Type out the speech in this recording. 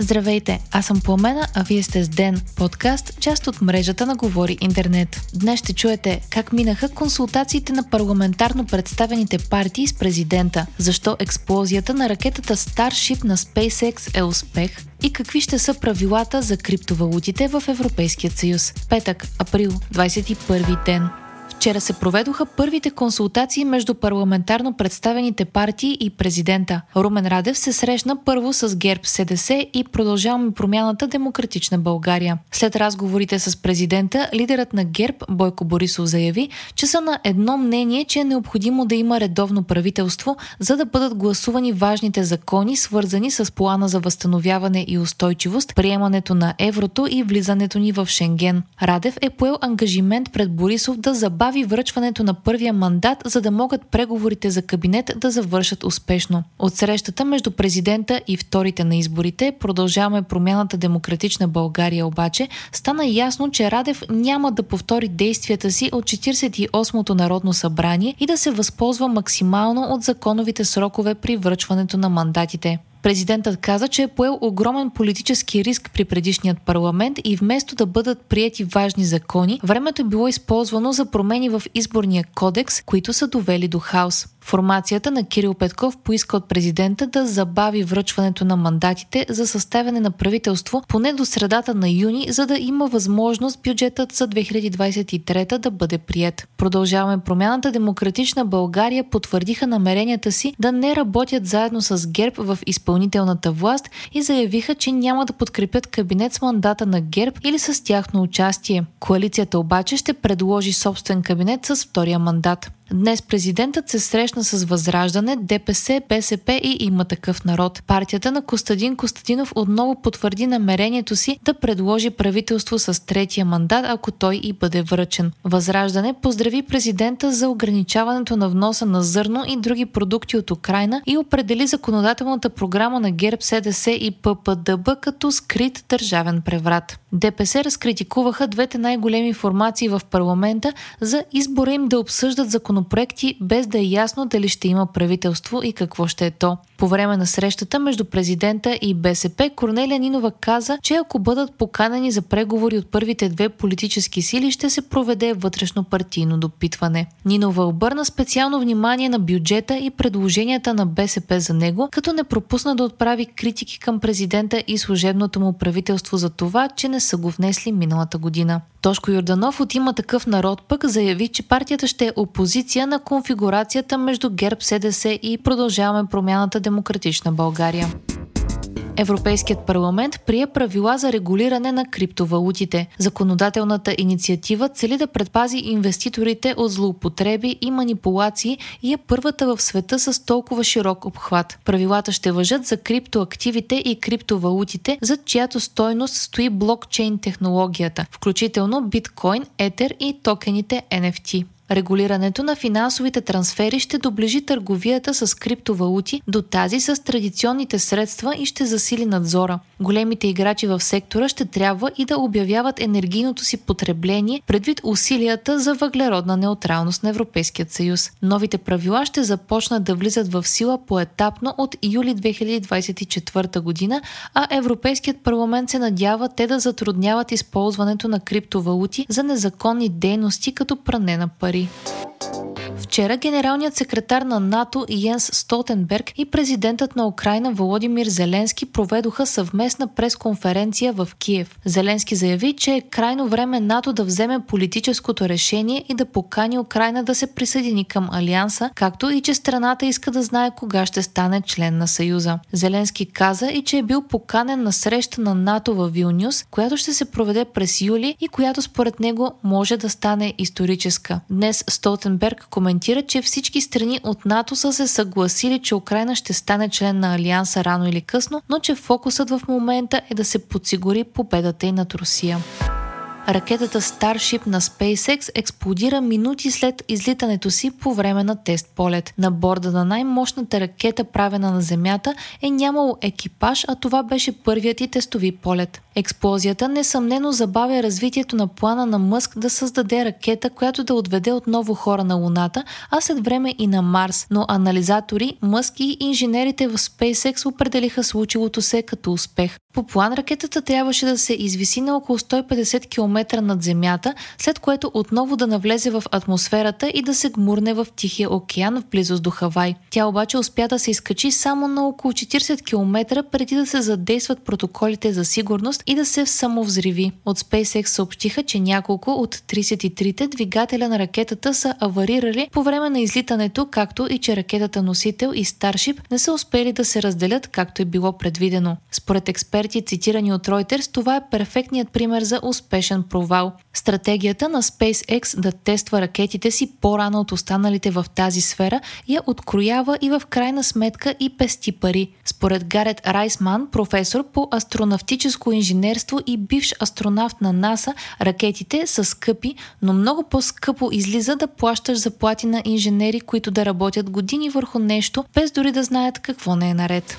Здравейте, аз съм Пламена, а вие сте с Ден, подкаст, част от мрежата на Говори Интернет. Днес ще чуете как минаха консултациите на парламентарно представените партии с президента, защо експлозията на ракетата Starship на SpaceX е успех и какви ще са правилата за криптовалутите в Европейския съюз. Петък, април, 21 ден. Вчера се проведоха първите консултации между парламентарно представените партии и президента. Румен Радев се срещна първо с ГЕРБ СДС и продължаваме промяната Демократична България. След разговорите с президента, лидерът на ГЕРБ Бойко Борисов заяви, че са на едно мнение, че е необходимо да има редовно правителство, за да бъдат гласувани важните закони, свързани с плана за възстановяване и устойчивост, приемането на еврото и влизането ни в Шенген. Радев е поел ангажимент пред Борисов да забави забави връчването на първия мандат, за да могат преговорите за кабинет да завършат успешно. От срещата между президента и вторите на изборите продължаваме промяната Демократична България обаче, стана ясно, че Радев няма да повтори действията си от 48-то Народно събрание и да се възползва максимално от законовите срокове при връчването на мандатите. Президентът каза, че е поел огромен политически риск при предишният парламент и вместо да бъдат прияти важни закони, времето е било използвано за промени в изборния кодекс, които са довели до хаос. Формацията на Кирил Петков поиска от президента да забави връчването на мандатите за съставяне на правителство поне до средата на юни, за да има възможност бюджетът за 2023 да бъде прият. Продължаваме промяната Демократична България потвърдиха намеренията си да не работят заедно с ГЕРБ в изпълнителната власт и заявиха, че няма да подкрепят кабинет с мандата на ГЕРБ или с тяхно участие. Коалицията обаче ще предложи собствен кабинет с втория мандат. Днес президентът се срещна с Възраждане, ДПС, БСП и има такъв народ. Партията на Костадин Костадинов отново потвърди намерението си да предложи правителство с третия мандат, ако той и бъде връчен. Възраждане поздрави президента за ограничаването на вноса на зърно и други продукти от Украина и определи законодателната програма на ГЕРБ СДС и ППДБ като скрит държавен преврат. ДПС разкритикуваха двете най-големи формации в парламента за избора им да обсъждат законопроекти без да е ясно дали ще има правителство и какво ще е то. По време на срещата между президента и БСП, Корнелия Нинова каза, че ако бъдат поканени за преговори от първите две политически сили, ще се проведе вътрешно партийно допитване. Нинова обърна специално внимание на бюджета и предложенията на БСП за него, като не пропусна да отправи критики към президента и служебното му правителство за това, че не са го внесли миналата година. Тошко Юрданов от има такъв народ пък заяви, че партията ще е опозиция на конфигурацията между ГЕРБ, СДС и продължаваме промяната Демократична България. Европейският парламент прие правила за регулиране на криптовалутите. Законодателната инициатива цели да предпази инвеститорите от злоупотреби и манипулации и е първата в света с толкова широк обхват. Правилата ще въжат за криптоактивите и криптовалутите, за чиято стойност стои блокчейн технологията, включително биткоин, етер и токените NFT. Регулирането на финансовите трансфери ще доближи търговията с криптовалути до тази с традиционните средства и ще засили надзора. Големите играчи в сектора ще трябва и да обявяват енергийното си потребление предвид усилията за въглеродна неутралност на Европейският съюз. Новите правила ще започнат да влизат в сила поетапно от юли 2024 година, а Европейският парламент се надява те да затрудняват използването на криптовалути за незаконни дейности като пране на пари пари. Вчера генералният секретар на НАТО Йенс Столтенберг и президентът на Украина Володимир Зеленски проведоха съвместна пресконференция в Киев. Зеленски заяви, че е крайно време НАТО да вземе политическото решение и да покани Украина да се присъедини към Алианса, както и че страната иска да знае кога ще стане член на Съюза. Зеленски каза и че е бил поканен на среща на НАТО в Вилнюс, която ще се проведе през юли и която според него може да стане историческа. Днес Столтенберг коментира коментира, че всички страни от НАТО са се съгласили, че Украина ще стане член на Алианса рано или късно, но че фокусът в момента е да се подсигури победата и над Русия. Ракетата Starship на SpaceX експлодира минути след излитането си по време на тест полет. На борда на най-мощната ракета, правена на Земята, е нямало екипаж, а това беше първият и тестови полет. Експлозията несъмнено забавя развитието на плана на Мъск да създаде ракета, която да отведе отново хора на Луната, а след време и на Марс, но анализатори, Мъск и инженерите в SpaceX определиха случилото се като успех. По план ракетата трябваше да се извиси на около 150 км над Земята, след което отново да навлезе в атмосферата и да се гмурне в Тихия океан в близост до Хавай. Тя обаче успя да се изкачи само на около 40 км преди да се задействат протоколите за сигурност и да се самовзриви. От SpaceX съобщиха, че няколко от 33-те двигателя на ракетата са аварирали по време на излитането, както и че ракетата носител и Starship не са успели да се разделят както е било предвидено. Според експерти, цитирани от Reuters, това е перфектният пример за успешен провал. Стратегията на SpaceX да тества ракетите си по-рано от останалите в тази сфера я откроява и в крайна сметка и пести пари. Според Гарет Райсман, професор по астронавтическо инженерство и бивш астронавт на НАСА, ракетите са скъпи, но много по-скъпо излиза да плащаш заплати на инженери, които да работят години върху нещо, без дори да знаят какво не е наред.